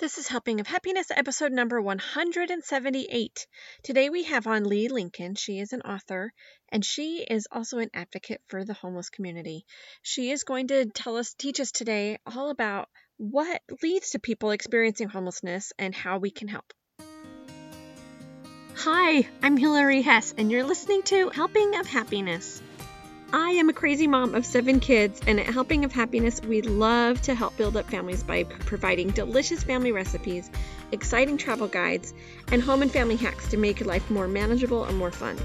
This is Helping of Happiness, episode number 178. Today we have on Leigh Lincoln. She is an author and she is also an advocate for the homeless community. She is going to tell us, teach us today all about what leads to people experiencing homelessness and how we can help. Hi, I'm Hilary Hess, and you're listening to Helping of Happiness. I am a crazy mom of seven kids, and at Helping of Happiness, we love to help build up families by providing delicious family recipes, exciting travel guides, and home and family hacks to make life more manageable and more fun.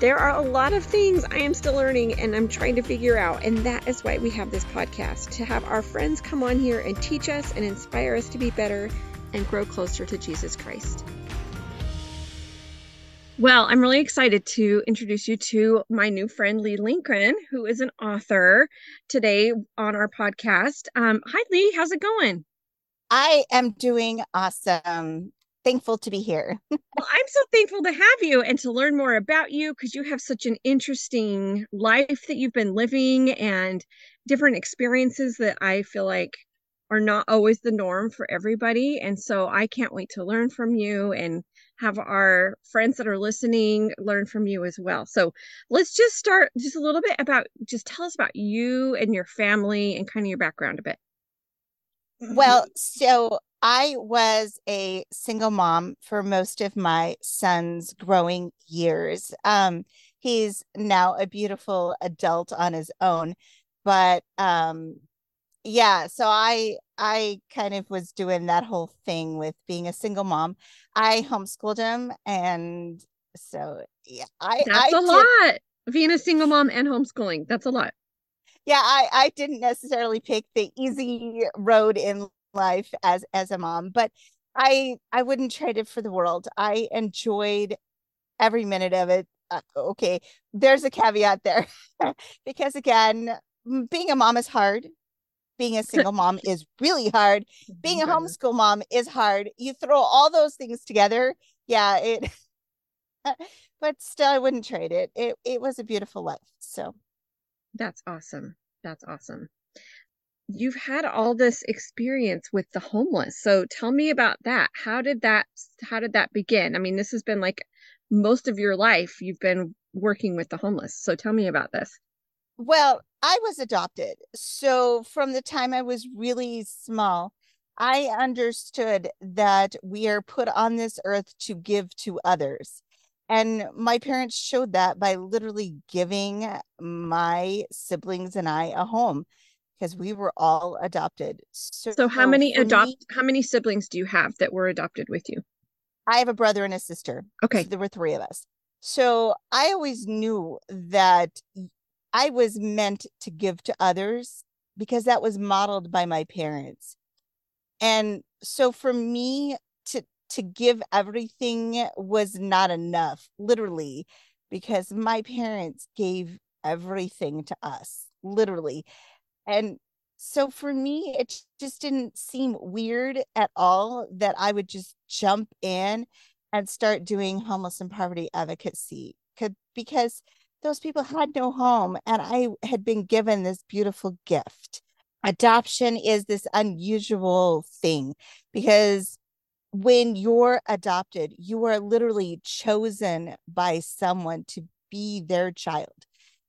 There are a lot of things I am still learning and I'm trying to figure out, and that is why we have this podcast to have our friends come on here and teach us and inspire us to be better and grow closer to Jesus Christ. Well, I'm really excited to introduce you to my new friend Leigh Lincoln, who is an author today on our podcast. Um, hi, Leigh. How's it going? I am doing awesome. Thankful to be here. well, I'm so thankful to have you and to learn more about you because you have such an interesting life that you've been living and different experiences that I feel like are not always the norm for everybody. And so I can't wait to learn from you and have our friends that are listening learn from you as well. So let's just start just a little bit about just tell us about you and your family and kind of your background a bit. Well, so I was a single mom for most of my son's growing years. Um, he's now a beautiful adult on his own, but um, yeah so i i kind of was doing that whole thing with being a single mom. I homeschooled him and so yeah i that's I a did, lot being a single mom and homeschooling that's a lot. Yeah i i didn't necessarily pick the easy road in life as as a mom but i i wouldn't trade it for the world. I enjoyed every minute of it. Uh, okay there's a caveat there because again being a mom is hard being a single mom is really hard. Being a homeschool mom is hard. You throw all those things together. Yeah, it but still I wouldn't trade it. It it was a beautiful life. So that's awesome. That's awesome. You've had all this experience with the homeless. So tell me about that. How did that how did that begin? I mean, this has been like most of your life you've been working with the homeless. So tell me about this. Well, I was adopted. So from the time I was really small, I understood that we are put on this earth to give to others. And my parents showed that by literally giving my siblings and I a home because we were all adopted. So, so how many adopt me, how many siblings do you have that were adopted with you? I have a brother and a sister. Okay. So there were three of us. So I always knew that I was meant to give to others because that was modeled by my parents. And so for me to to give everything was not enough, literally, because my parents gave everything to us, literally. And so for me, it just didn't seem weird at all that I would just jump in and start doing homeless and poverty advocacy because those people had no home and I had been given this beautiful gift. Adoption is this unusual thing because when you're adopted, you are literally chosen by someone to be their child.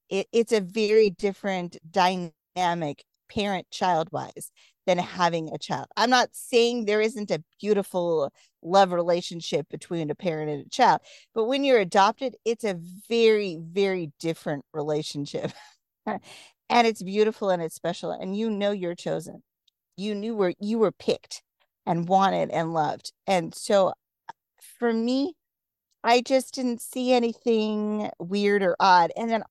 It, it's a very different dynamic parent child wise than having a child. I'm not saying there isn't a beautiful love relationship between a parent and a child, but when you're adopted, it's a very, very different relationship. and it's beautiful and it's special. And you know you're chosen. You knew where you were picked and wanted and loved. And so for me, I just didn't see anything weird or odd. And then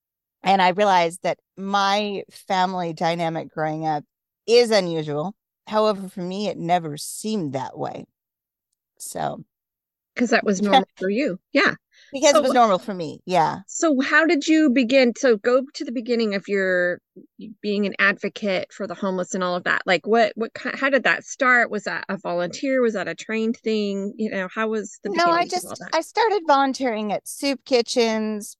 and I realized that my family dynamic growing up is unusual. However, for me, it never seemed that way. So, because that was normal for you. Yeah. Because so, it was normal for me. Yeah. So, how did you begin? So, go to the beginning of your being an advocate for the homeless and all of that. Like, what, what, how did that start? Was that a volunteer? Was that a trained thing? You know, how was the No, I just, I started volunteering at soup kitchens,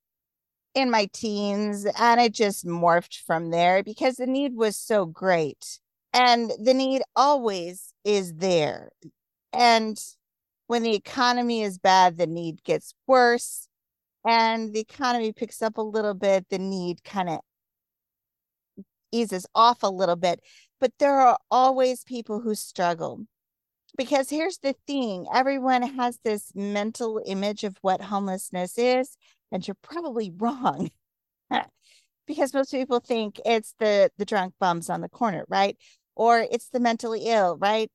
in my teens and it just morphed from there because the need was so great and the need always is there. And when the economy is bad, the need gets worse. And the economy picks up a little bit, the need kind of eases off a little bit. But there are always people who struggle. Because here's the thing everyone has this mental image of what homelessness is, and you're probably wrong. because most people think it's the the drunk bums on the corner, right? Or it's the mentally ill, right?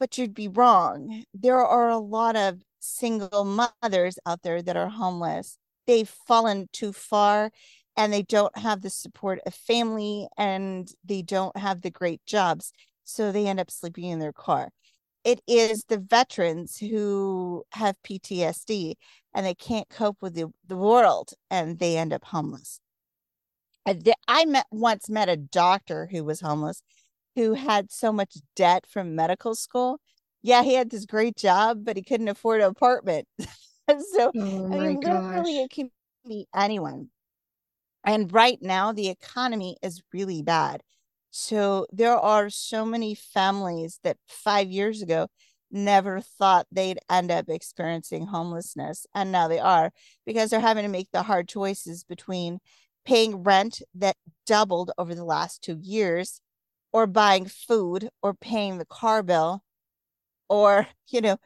But you'd be wrong. There are a lot of single mothers out there that are homeless. They've fallen too far and they don't have the support of family and they don't have the great jobs. So they end up sleeping in their car. It is the veterans who have PTSD and they can't cope with the, the world and they end up homeless. I met once met a doctor who was homeless who had so much debt from medical school. Yeah, he had this great job, but he couldn't afford an apartment. so oh I mean, gosh. literally it can be anyone. And right now, the economy is really bad. So there are so many families that five years ago never thought they'd end up experiencing homelessness. And now they are because they're having to make the hard choices between paying rent that doubled over the last two years, or buying food, or paying the car bill, or, you know,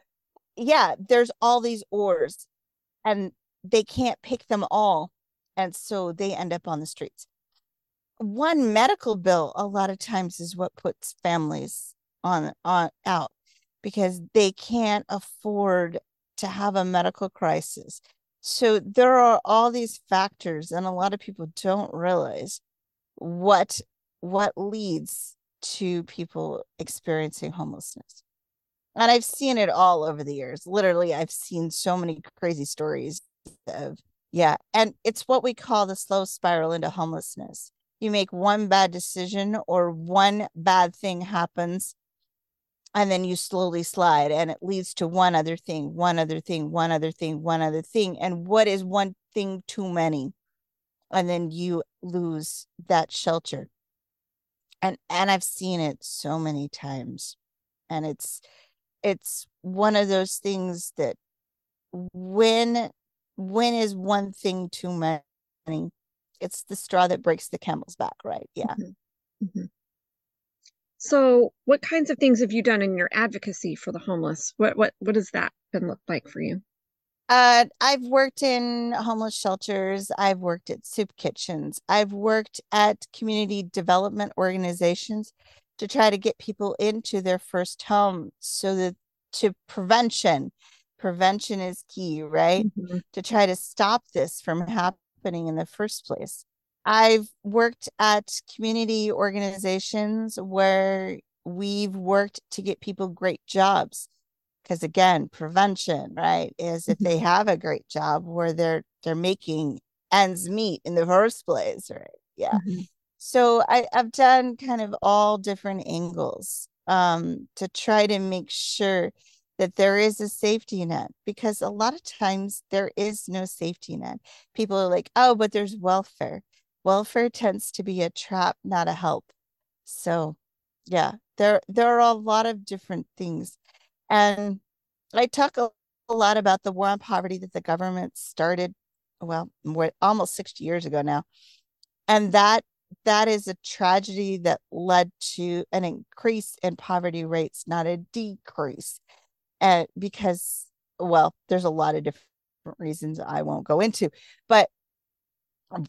yeah, there's all these ors and they can't pick them all and so they end up on the streets one medical bill a lot of times is what puts families on on out because they can't afford to have a medical crisis so there are all these factors and a lot of people don't realize what what leads to people experiencing homelessness and i've seen it all over the years literally i've seen so many crazy stories of yeah. And it's what we call the slow spiral into homelessness. You make one bad decision or one bad thing happens, and then you slowly slide, and it leads to one other thing, one other thing, one other thing, one other thing. And what is one thing too many? And then you lose that shelter. And and I've seen it so many times. And it's it's one of those things that when when is one thing too many? It's the straw that breaks the camel's back, right? Yeah. Mm-hmm. Mm-hmm. So, what kinds of things have you done in your advocacy for the homeless? What what what has that been look like for you? Uh, I've worked in homeless shelters. I've worked at soup kitchens. I've worked at community development organizations to try to get people into their first home so that to prevention prevention is key, right? Mm-hmm. To try to stop this from happening in the first place. I've worked at community organizations where we've worked to get people great jobs. Because again, prevention, right, is if they mm-hmm. have a great job where they're they're making ends meet in the first place, right? Yeah. Mm-hmm. So I, I've done kind of all different angles um, to try to make sure that there is a safety net because a lot of times there is no safety net. People are like, oh, but there's welfare. Welfare tends to be a trap, not a help. So yeah, there there are a lot of different things. And I talk a, a lot about the war on poverty that the government started, well, more, almost 60 years ago now. And that that is a tragedy that led to an increase in poverty rates, not a decrease and because well there's a lot of different reasons i won't go into but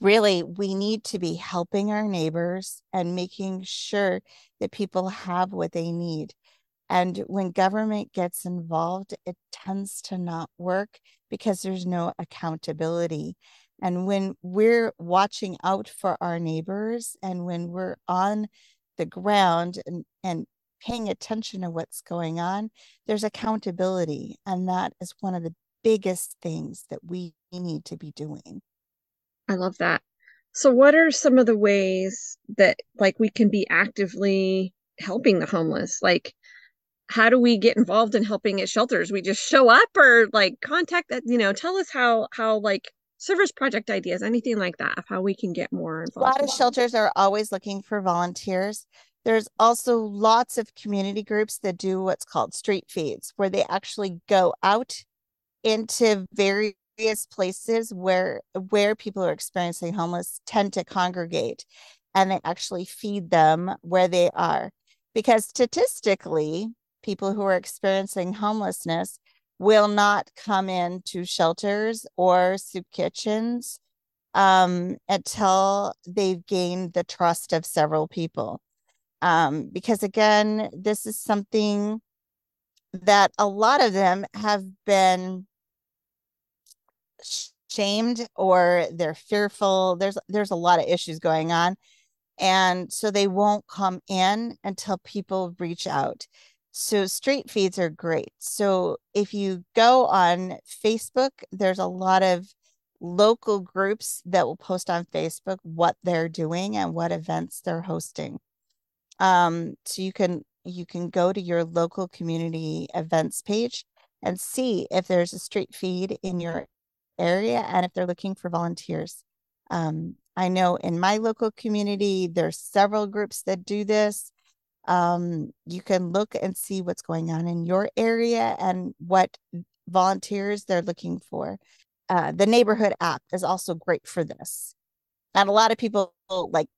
really we need to be helping our neighbors and making sure that people have what they need. And when government gets involved it tends to not work because there's no accountability. And when we're watching out for our neighbors and when we're on the ground and, and paying attention to what's going on, there's accountability. And that is one of the biggest things that we need to be doing. I love that. So, what are some of the ways that, like, we can be actively helping the homeless? Like, how do we get involved in helping at shelters? We just show up or like contact that, you know, tell us how, how, like, service project ideas, anything like that, of how we can get more involved. A lot of shelters are always looking for volunteers. There's also lots of community groups that do what's called street feeds, where they actually go out into various places where where people are experiencing homeless tend to congregate and they actually feed them where they are because statistically people who are experiencing homelessness will not come into shelters or soup kitchens um, until they've gained the trust of several people. Um, because again, this is something that a lot of them have been shamed or they're fearful. There's there's a lot of issues going on. And so they won't come in until people reach out. So street feeds are great. So if you go on Facebook, there's a lot of local groups that will post on Facebook what they're doing and what events they're hosting. Um, so you can you can go to your local community events page and see if there's a street feed in your area and if they're looking for volunteers. Um, I know in my local community, there's several groups that do this um, you can look and see what's going on in your area and what volunteers they're looking for. Uh, the neighborhood app is also great for this. And a lot of people like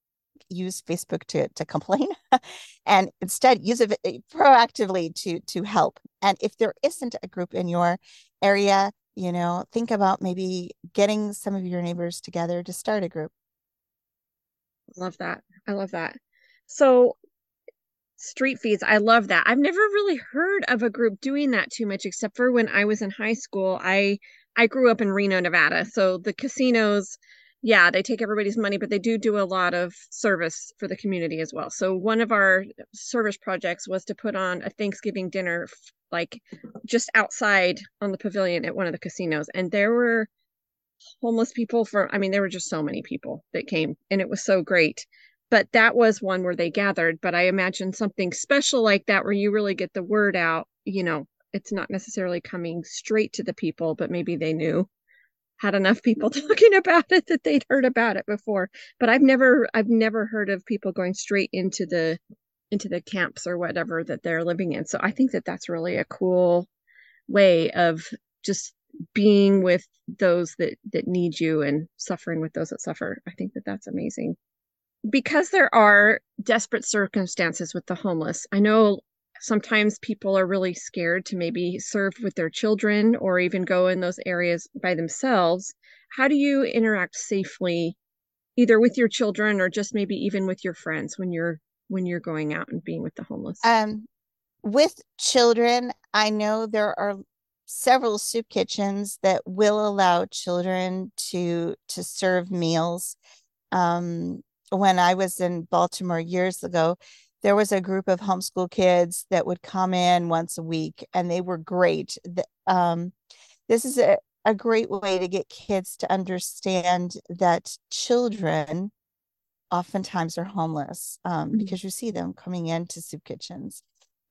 use Facebook to to complain and instead use it eh, proactively to to help. And if there isn't a group in your area, you know, think about maybe getting some of your neighbors together to start a group. Love that. I love that. So street feeds. I love that. I've never really heard of a group doing that too much, except for when I was in high school. I I grew up in Reno, Nevada, so the casinos, yeah, they take everybody's money, but they do do a lot of service for the community as well. So one of our service projects was to put on a Thanksgiving dinner, like just outside on the pavilion at one of the casinos, and there were homeless people for. I mean, there were just so many people that came, and it was so great but that was one where they gathered but i imagine something special like that where you really get the word out you know it's not necessarily coming straight to the people but maybe they knew had enough people talking about it that they'd heard about it before. But i've never i've never heard of people going straight into the into the camps or whatever that they're living in. So i think that that's really a cool way of just being with those that that need you and suffering with those that suffer. I think that that's amazing. Because there are desperate circumstances with the homeless, I know sometimes people are really scared to maybe serve with their children or even go in those areas by themselves. How do you interact safely either with your children or just maybe even with your friends when you're when you're going out and being with the homeless? Um with children, I know there are several soup kitchens that will allow children to to serve meals um when I was in Baltimore years ago, there was a group of homeschool kids that would come in once a week and they were great. Um, this is a, a great way to get kids to understand that children oftentimes are homeless um, mm-hmm. because you see them coming into soup kitchens.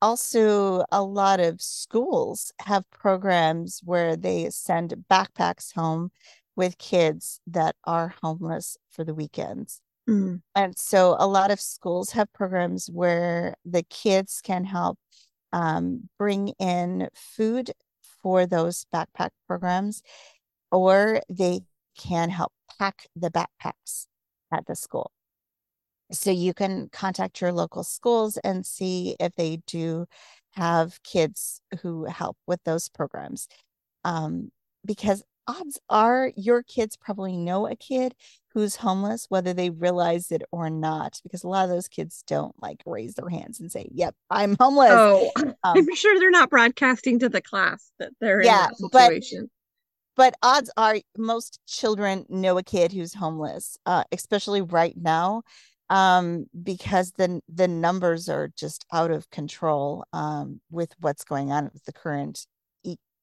Also, a lot of schools have programs where they send backpacks home with kids that are homeless for the weekends. Mm. And so a lot of schools have programs where the kids can help um, bring in food for those backpack programs, or they can help pack the backpacks at the school. So you can contact your local schools and see if they do have kids who help with those programs. Um, because odds are your kids probably know a kid who's homeless, whether they realize it or not, because a lot of those kids don't like raise their hands and say, Yep, I'm homeless. Oh, um, I'm sure they're not broadcasting to the class that they're yeah, in that situation. But, but odds are most children know a kid who's homeless, uh, especially right now, um, because the the numbers are just out of control um, with what's going on with the current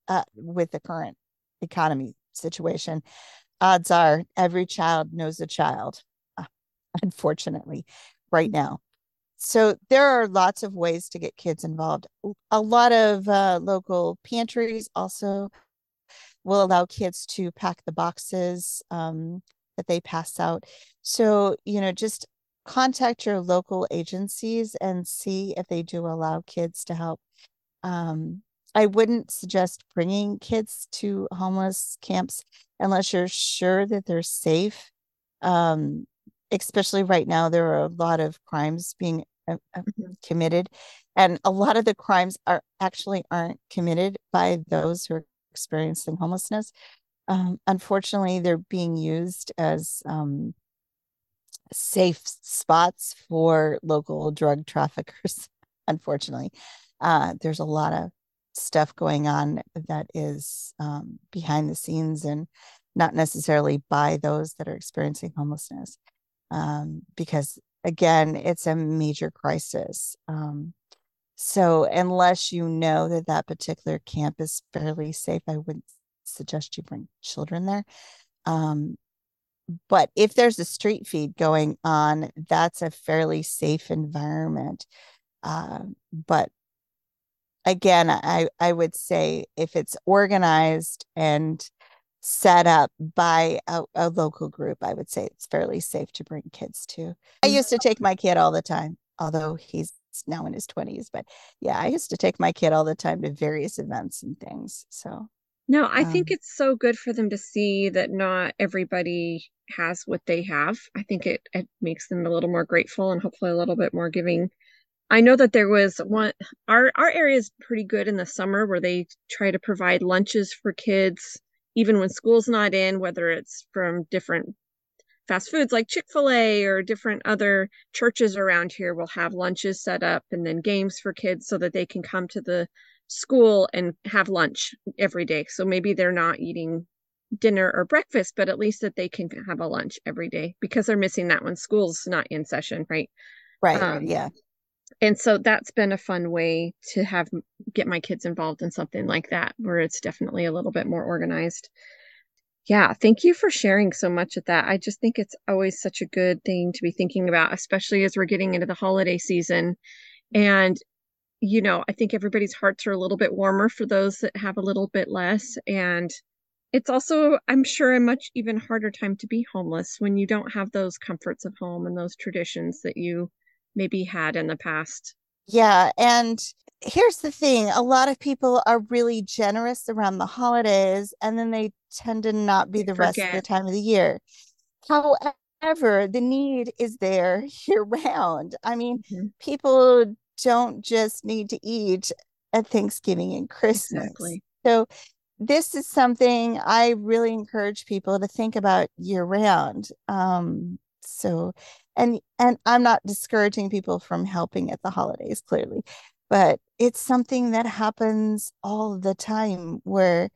uh, with the current economy situation odds are every child knows a child, uh, unfortunately, right now. So there are lots of ways to get kids involved. A lot of uh, local pantries also will allow kids to pack the boxes um, that they pass out. So, you know, just contact your local agencies and see if they do allow kids to help. Um, I wouldn't suggest bringing kids to homeless camps unless you're sure that they're safe. Um, especially right now, there are a lot of crimes being uh, uh mm-hmm. committed, and a lot of the crimes are actually aren't committed by those who are experiencing homelessness. Um, unfortunately, they're being used as um, safe spots for local drug traffickers. unfortunately, uh, there's a lot of stuff going on that is um, behind the scenes and not necessarily by those that are experiencing homelessness. Um, because again, it's a major crisis. Um, so unless you know that that particular camp is fairly safe, I wouldn't suggest you bring children there. Um, but if there's a street feed going on, that's a fairly safe environment. Uh, but again, I, I would say if it's organized and set up by a, a, local group, I would say it's fairly safe to bring kids to. I mm. used to take my kid all the time, although he's now in his 20s. But yeah, I used to take my kid all the time to various events and things. So no, I um, think it's so good for them to see that not everybody has what they have. I think it, it makes them a little more grateful and hopefully a little bit more giving I know that there was one our our area is pretty good in the summer where they try to provide lunches for kids even when school's not in whether it's from different fast foods like Chick-fil-A or different other churches around here will have lunches set up and then games for kids so that they can come to the school and have lunch every day. So maybe they're not eating dinner or breakfast, but at least that they can have a lunch every day because they're missing that when school's not in session, right? Right. Um, yeah and so that's been a fun way to have get my kids involved in something like that where it's definitely a little bit more organized. Yeah thank you for sharing so much of that. I just think it's always such a good thing to be thinking about especially as we're getting into the holiday season. And you know i think everybody's hearts are a little bit warmer for those that have a little bit less. And it's also i'm sure a much even harder time to be homeless when you don't have those comforts of home and those traditions that you maybe had in the past. Yeah. And here's the thing a lot of people are really generous around the holidays, and then they tend to not be the Forget. rest of the time of the year. However, the need is there year round. I mean, mm-hmm. people don't just need to eat at Thanksgiving and Christmas. Exactly. So, this is something I really encourage people to think about year round. Um, so and and i'm not discouraging people from helping at the holidays clearly but it's something that happens all the time where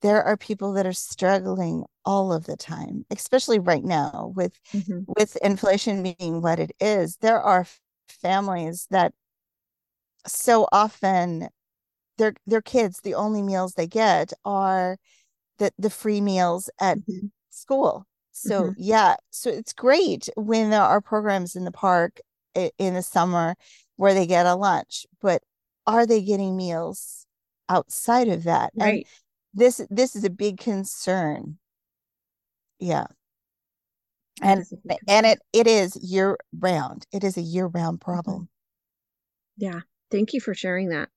there are people that are struggling all of the time especially right now with mm-hmm. with inflation being what it is there are families that so often their their kids the only meals they get are the the free meals at mm-hmm. school so mm-hmm. yeah, so it's great when there are programs in the park in the summer where they get a lunch, but are they getting meals outside of that? Right. And this this is a big concern. Yeah. And and it it is year round. It is a year round mm-hmm. problem. Yeah. Thank you for sharing that.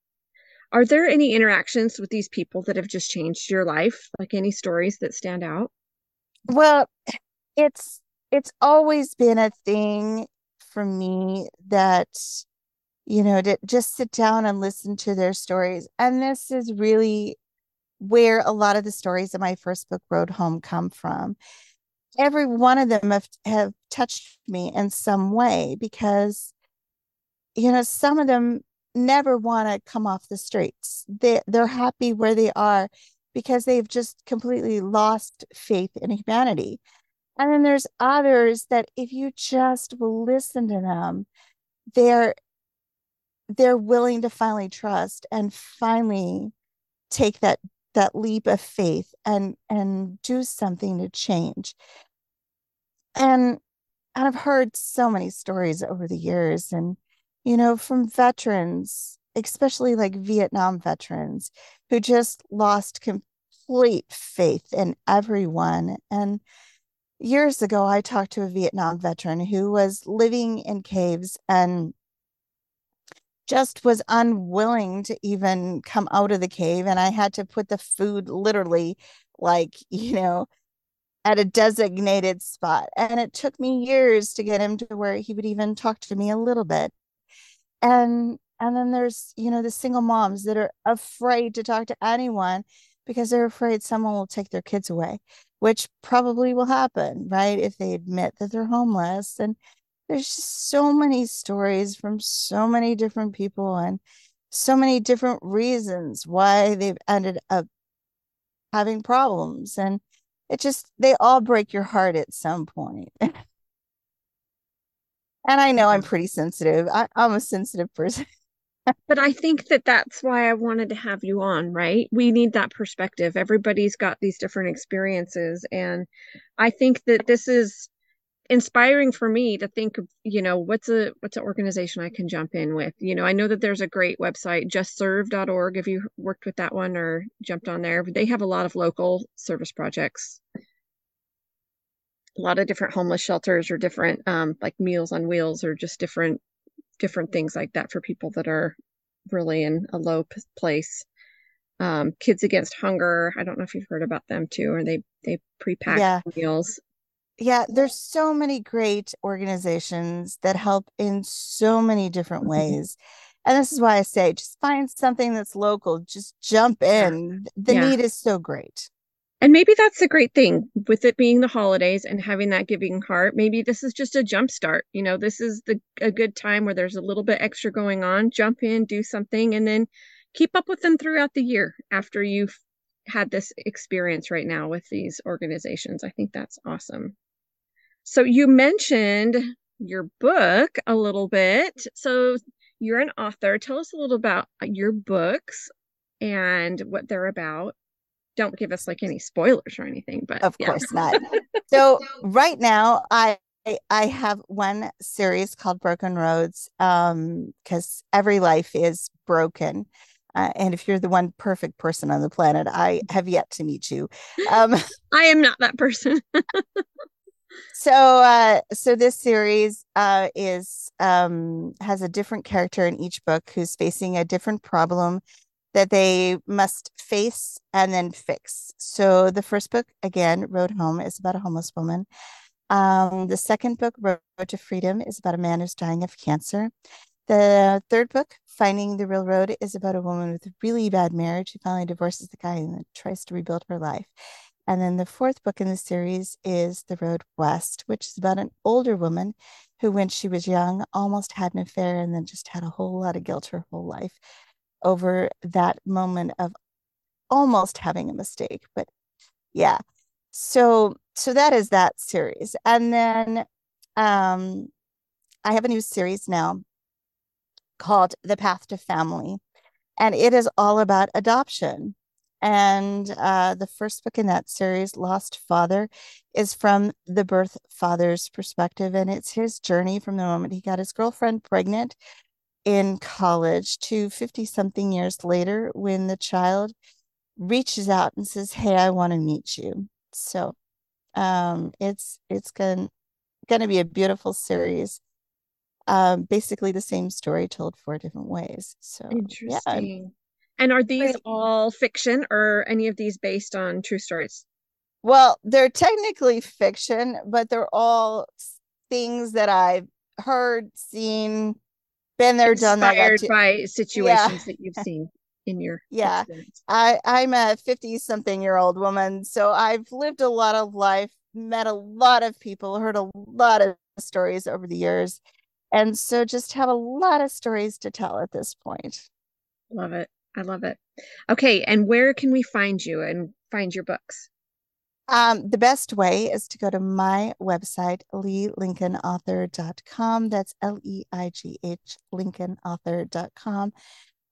Are there any interactions with these people that have just changed your life? Like any stories that stand out? Well, it's it's always been a thing for me that you know to just sit down and listen to their stories. And this is really where a lot of the stories in my first book road home come from. Every one of them have, have touched me in some way because you know some of them never want to come off the streets. They they're happy where they are because they've just completely lost faith in humanity and then there's others that if you just will listen to them, they're they're willing to finally trust and finally take that that leap of faith and and do something to change. And and I've heard so many stories over the years and you know from veterans, especially like Vietnam veterans who just lost complete faith in everyone and years ago, I talked to a Vietnam veteran who was living in caves and just was unwilling to even come out of the cave. And I had to put the food literally, like, you know, at a designated spot. And it took me years to get him to where he would even talk to me a little bit. And and then there's, you know, the single moms that are afraid to talk to anyone because they're afraid someone will take their kids away, which probably will happen, right? If they admit that they're homeless. And there's just so many stories from so many different people and so many different reasons why they've ended up having problems. And it just, they all break your heart at some point. and I know I'm pretty sensitive. I, I'm a sensitive person but I think that that's why I wanted to have you on, right? We need that perspective. Everybody's got these different experiences. And I think that this is inspiring for me to think of, you know, what's a what's an organization I can jump in with. You know, I know that there's a great website, justserve.org. Have you worked with that one or jumped on there? They have a lot of local service projects. A lot of different homeless shelters or different um, like meals on wheels or just different different things like that for people that are really in a low p- place. Um, Kids Against Hunger. I don't know if you've heard about them too, or they they pre-pack yeah. meals. Yeah, there's so many great organizations that help in so many different Mhm. ways. And this is why I say just find something that's local, just jump in. The Yeah. need is so great. And maybe that's the great thing with it being the holidays and having that giving heart. Maybe this is just a jump start. You know, this is the a good time where there's a little bit extra going on. Jump in, do something, and then keep up with them throughout the year after you've had this experience right now with these organizations. I think that's awesome. So you mentioned your book a little bit. So you're an author. Tell us a little about your books and what they're about don't give us like any spoilers or anything, but Of yeah. course not. So right now I I have one series called Broken Roads um because every life is broken. Uh, and if you're the one perfect person on the planet, I have yet to meet you. Um I am not that person. so uh so this series uh is um has a different character in each book who's facing a different problem that they must face and then fix. So the first book again road home is about a homeless woman. Um the second book road to freedom is about a man who's dying of cancer. The third book finding the real road is about a woman with a really bad marriage who finally divorces the guy and then tries to rebuild her life. And then the fourth book in the series is The Road West, which is about an older woman who, when she was young, almost had an affair and then just had a whole lot of guilt her whole life over that moment of almost having a mistake. But yeah. So so that is that series. And then um I have a new series now called The Path to Family. And it is all about adoption. And uh, the first book in that series, Lost Father, is from the birth father's perspective. And it's his journey from the moment he got his girlfriend pregnant in college to 50 something years later when the child reaches out and says, Hey, I want to meet you. So um, it's it's going to be a beautiful series. Um, basically the same story told four different ways. So yeah, Interesting. And are these all fiction or any of these based on true stories? Well, they're technically fiction, but they're all things that I've heard, seen, been there, done that. Inspired by situations that you've seen in your Yeah. experience. I I'm a 50 something year old woman, so I've lived a lot of life, met a lot of people, heard a lot of stories over the years. And so just have a lot of stories to tell at this point. Love it. I love it. Okay, and where can we find you and find your books? Um, the best way is to go to my website, leighlincolnauthor.com. That's L-E-I-G-H, lincolnauthor.com.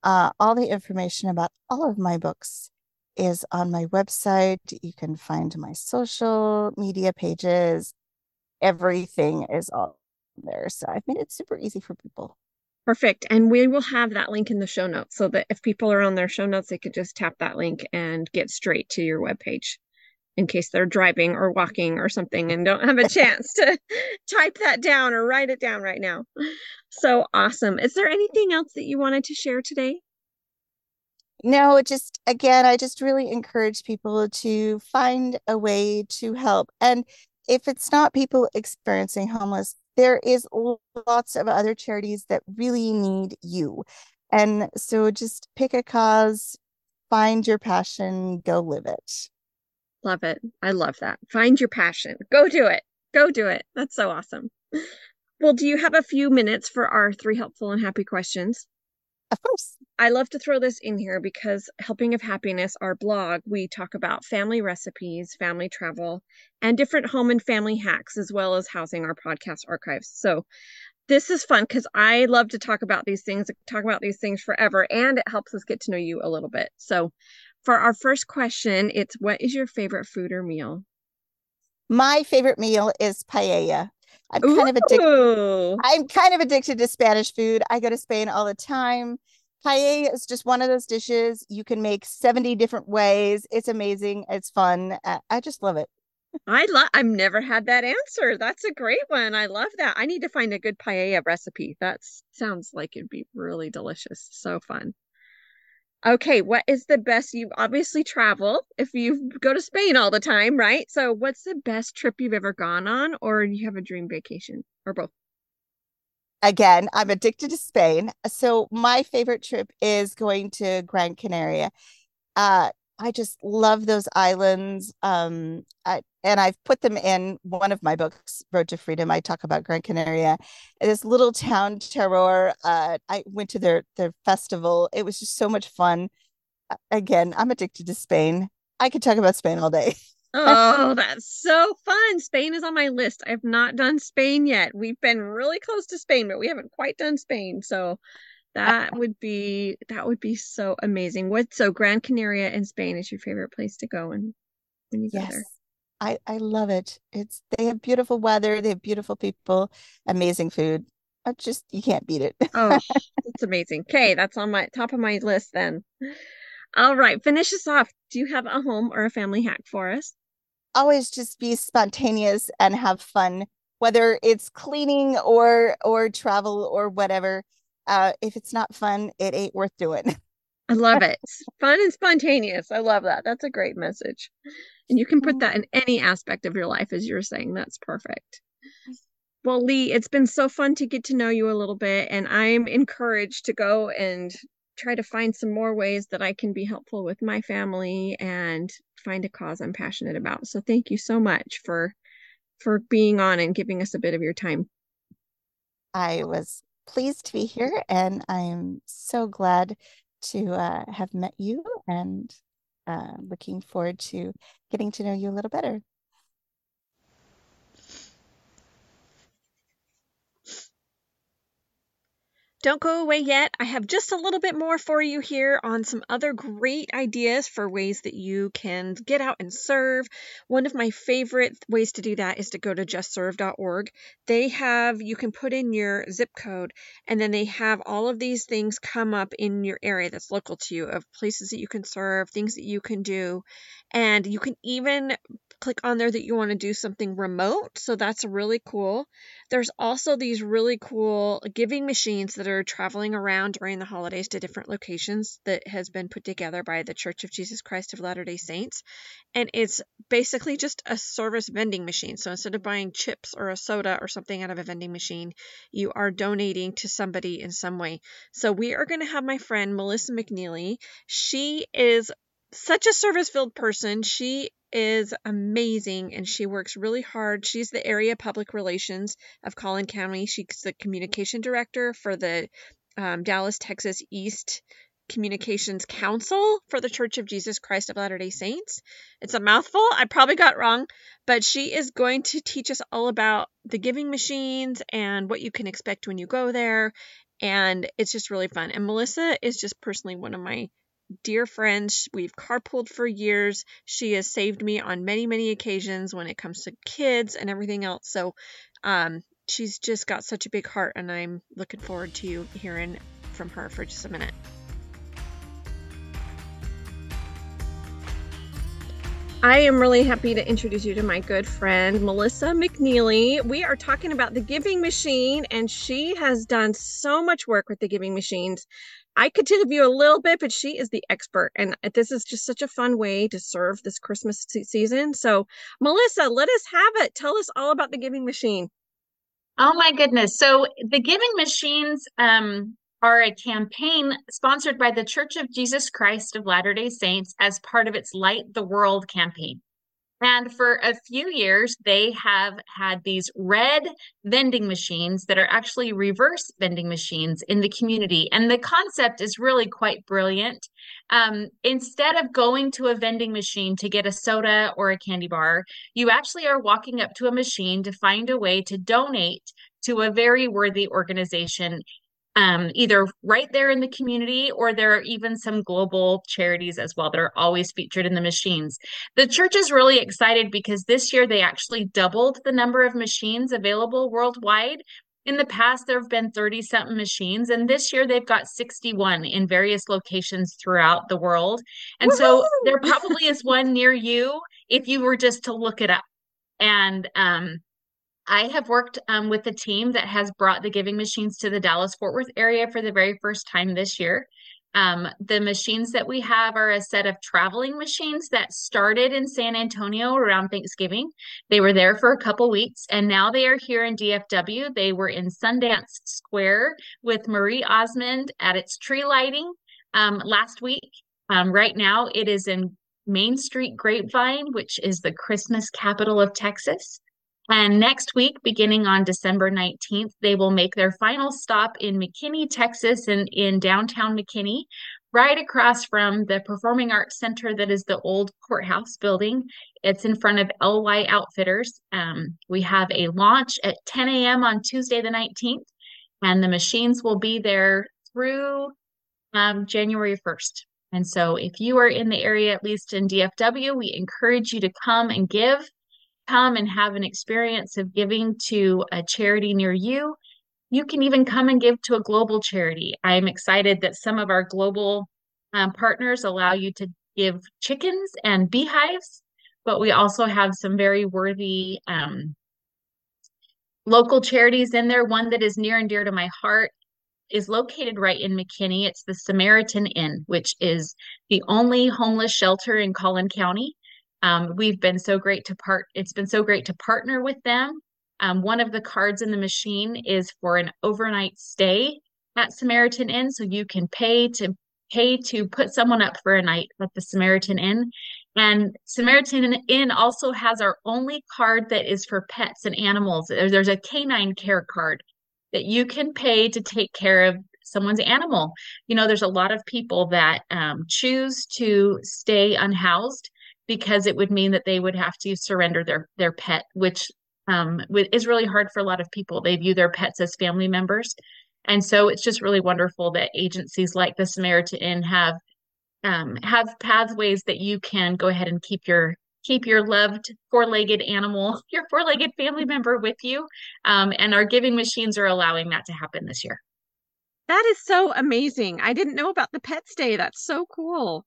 Uh, all the information about all of my books is on my website. You can find my social media pages. Everything is all there. So I've made it super easy for people. Perfect. And we will have that link in the show notes so that if people are on their show notes, they could just tap that link and get straight to your webpage. In case they're driving or walking or something and don't have a chance to type that down or write it down right now. So awesome. Is there anything else that you wanted to share today? No, just again, I just really encourage people to find a way to help. And if it's not people experiencing homeless, there is lots of other charities that really need you. And so just pick a cause, find your passion, go live it. Love it. I love that. Find your passion. Go do it. Go do it. That's so awesome. Well, do you have a few minutes for our three helpful and happy questions? Of course. I love to throw this in here because Helping of Happiness, our blog, we talk about family recipes, family travel, and different home and family hacks, as well as housing our podcast archives. So this is fun because I love to talk about these things, talk about these things forever, and it helps us get to know you a little bit. So for our first question, it's what is your favorite food or meal? My favorite meal is paella. I'm kind of addicted. I'm kind of addicted to Spanish food. I go to Spain all the time. Paella is just one of those dishes you can make 70 different ways. It's amazing. It's fun. I just love it. I love I've never had that answer. That's a great one. I love that. I need to find a good paella recipe. That sounds like it'd be really delicious. So fun. Okay, what is the best? You obviously travel if you go to Spain all the time, right? So, what's the best trip you've ever gone on, or you have a dream vacation, or both? Again, I'm addicted to Spain. So, my favorite trip is going to Gran Canaria. Uh, I just love those islands. Um, I, and I've put them in one of my books, Road to Freedom. I talk about Gran Canaria, this little town, Teror. Uh, I went to their their festival. It was just so much fun. Again, I'm addicted to Spain. I could talk about Spain all day. oh, that's so fun. Spain is on my list. I have not done Spain yet. We've been really close to Spain, but we haven't quite done Spain. So that would be that would be so amazing. What so Gran Canaria in Spain is your favorite place to go and when you yes. go there? I I love it. It's they have beautiful weather, they have beautiful people, amazing food. I just you can't beat it. oh, it's amazing. Okay, that's on my top of my list then. All right, finish us off. Do you have a home or a family hack for us? Always just be spontaneous and have fun, whether it's cleaning or or travel or whatever uh, if it's not fun, it ain't worth doing. I love it. fun and spontaneous. I love that. That's a great message. And you can put that in any aspect of your life, as you're saying. That's perfect. Well, Leigh, it's been so fun to get to know you a little bit, and I'm encouraged to go and try to find some more ways that I can be helpful with my family and find a cause I'm passionate about. So thank you so much for for being on and giving us a bit of your time. I was pleased to be here, and I am so glad to uh, have met you and uh, looking forward to getting to know you a little better. Don't go away yet. I have just a little bit more for you here on some other great ideas for ways that you can get out and serve. One of my favorite ways to do that is to go to justserve.org. They have, you can put in your zip code, and then they have all of these things come up in your area that's local to you of places that you can serve, things that you can do. And you can even click on there that you want to do something remote. So that's really cool. There's also these really cool giving machines that are traveling around during the holidays to different locations that has been put together by the Church of Jesus Christ of Latter-day Saints. And it's basically just a service vending machine. So instead of buying chips or a soda or something out of a vending machine, you are donating to somebody in some way. So we are going to have my friend Melissa McNeely. She is such a service filled person. She is amazing and she works really hard. She's the area public relations of Collin County. She's the communication director for the um, Dallas, Texas East Communications Council for the Church of Jesus Christ of Latter day Saints. It's a mouthful. I probably got wrong, but she is going to teach us all about the giving machines and what you can expect when you go there. And it's just really fun. And Melissa is just personally one of my dear friends. We've carpooled for years. She has saved me on many, many occasions when it comes to kids and everything else. So, um, she's just got such a big heart, and I'm looking forward to hearing from her for just a minute. I am really happy to introduce you to my good friend, Melissa McNeely. We are talking about the Giving Machine, and she has done so much work with the Giving Machines. I could tell you a little bit, but she is the expert. And this is just such a fun way to serve this Christmas season. So, Melissa, let us have it. Tell us all about the Giving Machine. Oh, my goodness. So, the Giving Machines um, are a campaign sponsored by the Church of Jesus Christ of Latter day Saints as part of its Light the World campaign. And for a few years, they have had these red vending machines that are actually reverse vending machines in the community. And the concept is really quite brilliant. Um, instead of going to a vending machine to get a soda or a candy bar, you actually are walking up to a machine to find a way to donate to a very worthy organization um, either right there in the community or there are even some global charities as well that are always featured in the machines. The church is really excited because this year they actually doubled the number of machines available worldwide. In the past, there have been 30 something machines, and this year they've got 61 in various locations throughout the world. And so there probably is one near you if you were just to look it up. And um, I have worked um, with a team that has brought the giving machines to the Dallas Fort Worth area for the very first time this year. Um, the machines that we have are a set of traveling machines that started in San Antonio around Thanksgiving. They were there for a couple weeks and now they are here in DFW. They were in Sundance Square with Marie Osmond at its tree lighting um, last week. Um, right now, it is in Main Street Grapevine, which is the Christmas capital of Texas. And next week, beginning on December 19th, they will make their final stop in McKinney, Texas, and in downtown McKinney, right across from the Performing Arts Center that is the old courthouse building. It's in front of LY Outfitters. Um, we have a launch at 10 a.m. on Tuesday, the 19th, and the machines will be there through um, January 1st. And so, if you are in the area, at least in DFW, we encourage you to come and give come and have an experience of giving to a charity near you, you can even come and give to a global charity. I'm excited that some of our global um, partners allow you to give chickens and beehives, but we also have some very worthy um, local charities in there. One that is near and dear to my heart is located right in McKinney. It's the Samaritan Inn, which is the only homeless shelter in Collin County. Um, we've been so great to part. It's been so great to partner with them. Um, one of the cards in the machine is for an overnight stay at Samaritan Inn, so you can pay to pay to put someone up for a night at the Samaritan Inn. And Samaritan Inn also has our only card that is for pets and animals. There's a canine care card that you can pay to take care of someone's animal. You know, there's a lot of people that um, choose to stay unhoused because it would mean that they would have to surrender their their pet, which um, is really hard for a lot of people. They view their pets as family members, and so it's just really wonderful that agencies like the Samaritan Inn have um, have pathways that you can go ahead and keep your keep your loved four-legged animal, your four-legged family member with you. Um, and our giving machines are allowing that to happen this year. That is so amazing. I didn't know about the Pets Day. That's so cool.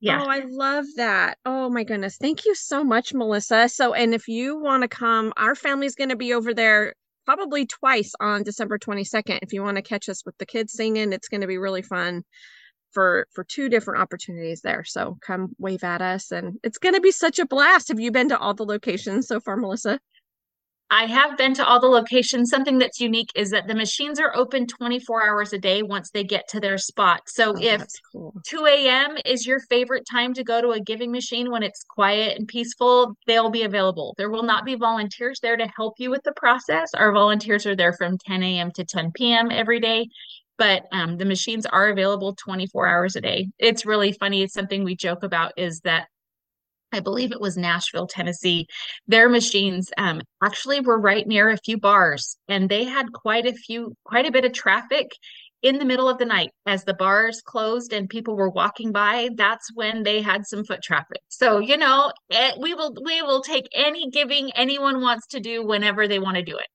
Yeah. Oh, I love that. Oh my goodness. Thank you so much, Melissa. So, and if you want to come, our family's going to be over there probably twice on December 22nd. If you want to catch us with the kids singing, it's going to be really fun for for two different opportunities there. So, come wave at us and it's going to be such a blast. Have you been to all the locations so far, Melissa? I have been to all the locations. Something that's unique is that the machines are open 24 hours a day once they get to their spot. So oh, if cool. 2 a.m. is your favorite time to go to a giving machine when it's quiet and peaceful, they'll be available. There will not be volunteers there to help you with the process. Our volunteers are there from 10 a.m. to 10 p.m. every day. But um, the machines are available 24 hours a day. It's really funny. It's something we joke about is that I believe it was Nashville, Tennessee. Their machines um, actually were right near a few bars, and they had quite a few, quite a bit of traffic in the middle of the night as the bars closed and people were walking by. That's when they had some foot traffic. So you know, it, we will we will take any giving anyone wants to do whenever they want to do it.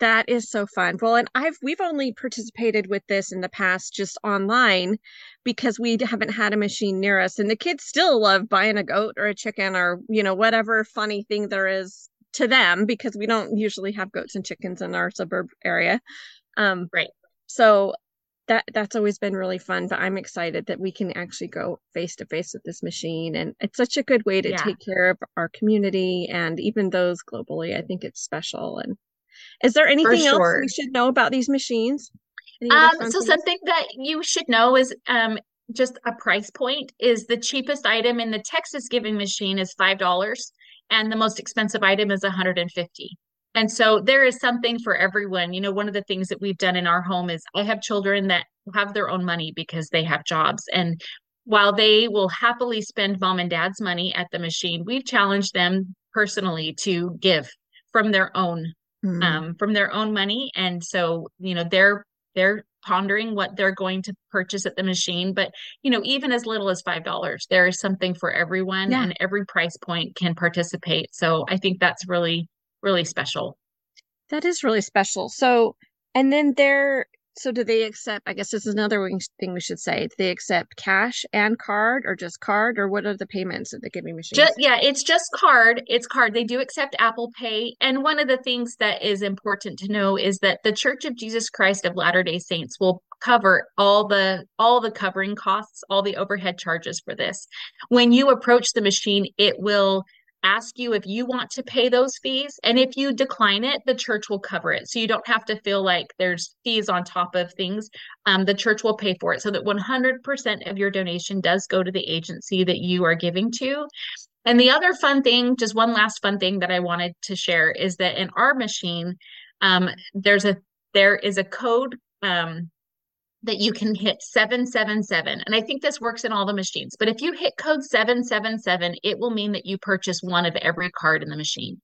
That is so fun. Well, and I've we've only participated with this in the past just online because we haven't had a machine near us and the kids still love buying a goat or a chicken or, you know, whatever funny thing there is to them because we don't usually have goats and chickens in our suburb area. Um Right. so that that's always been really fun, but I'm excited that we can actually go face to face with this machine and it's such a good way to Yeah. take care of our community and even those globally. I think it's special and is there anything else we should know about these machines? Um, so things? something that you should know is um just a price point is the cheapest item in the Texas Giving Machine is five dollars, and the most expensive item is 150. And so there is something for everyone. You know, one of the things that we've done in our home is I have children that have their own money because they have jobs. And while they will happily spend mom and dad's money at the machine, we've challenged them personally to give from their own Mm. um, from their own money. And so, you know, they're they're pondering what they're going to purchase at the machine. But, you know, even as little as five dollars, there is something for everyone Yeah. and every price point can participate. So I think that's really, really special. That is really special. So, and then there, so do they accept, I guess this is another thing we should say. Do they accept cash and card or just card or what are the payments at the giving machines? Just yeah, it's just card. It's card. They do accept Apple Pay. And one of the things that is important to know is that the Church of Jesus Christ of Latter-day Saints will cover all the all the covering costs, all the overhead charges for this. When you approach the machine, it will ask you if you want to pay those fees. And if you decline it, the church will cover it. So you don't have to feel like there's fees on top of things. Um, the church will pay for it so that 100% of your donation does go to the agency that you are giving to. And the other fun thing, just one last fun thing that I wanted to share is that in our machine, um, there's a there is a code um, that you can hit 777. And I think this works in all the machines. But if you hit code 777, it will mean that you purchase one of every card in the machine.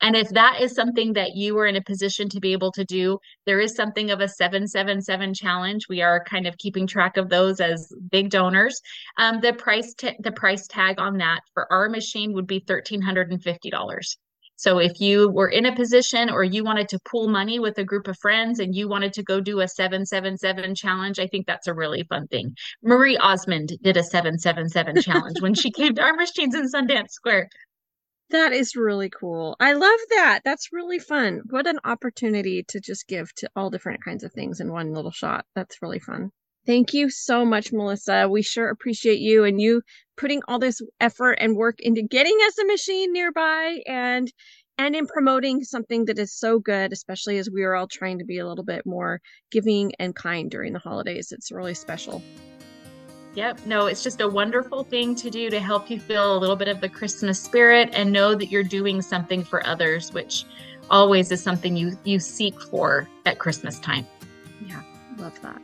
And if that is something that you are in a position to be able to do, there is something of a 777 challenge. We are kind of keeping track of those as big donors. Um, the price ta- the price tag on that for our machine would be $1,350. So if you were in a position or you wanted to pool money with a group of friends and you wanted to go do a 777 challenge, I think that's a really fun thing. Marie Osmond did a 777 challenge when she came to our machines in Sundance Square. That is really cool. I love that. That's really fun. What an opportunity to just give to all different kinds of things in one little shot. That's really fun. Thank you so much, Melissa. We sure appreciate you and you putting all this effort and work into getting us a machine nearby and and in promoting something that is so good, especially as we are all trying to be a little bit more giving and kind during the holidays. It's really special. Yep. No, it's just a wonderful thing to do to help you feel a little bit of the Christmas spirit and know that you're doing something for others, which always is something you you seek for at Christmas time. Yeah, love that.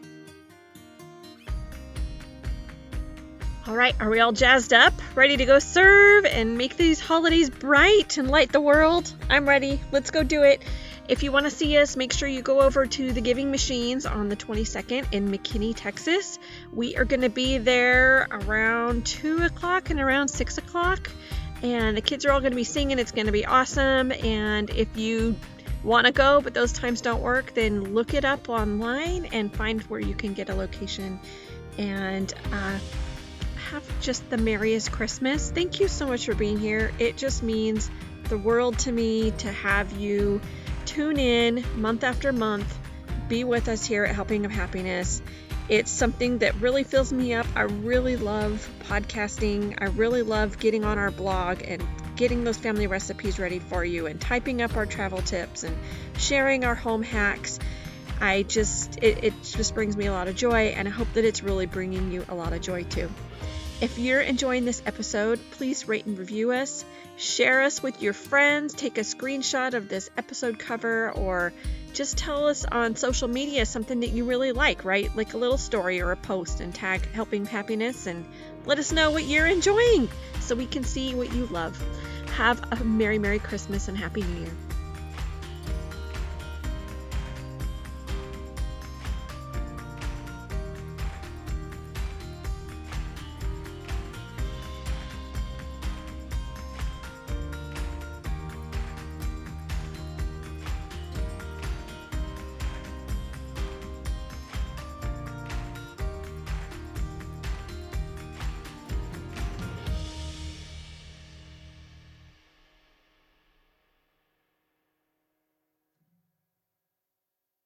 All right, are we all jazzed up? Ready to go serve and make these holidays bright and light the world? I'm ready. Let's go do it. If you want to see us, make sure you go over to the Giving Machines on the 22nd in McKinney, Texas. We are going to be there around 2 o'clock and around 6 o'clock. And the kids are all going to be singing. It's going to be awesome. And if you want to go, but those times don't work, then look it up online and find where you can get a location and uh, have just the merriest Christmas. Thank you so much for being here. It just means the world to me to have you tune in month after month, be with us here at Helping of Happiness. It's something that really fills me up. I really love podcasting. I really love getting on our blog and getting those family recipes ready for you and typing up our travel tips and sharing our home hacks. I just, it, it just brings me a lot of joy, and I hope that it's really bringing you a lot of joy too. If you're enjoying this episode, please rate and review us. Share us with your friends. Take a screenshot of this episode cover or just tell us on social media something that you really like, right? Like a little story or a post and tag Helping Happiness and let us know what you're enjoying so we can see what you love. Have a Merry, Merry Christmas and Happy New Year.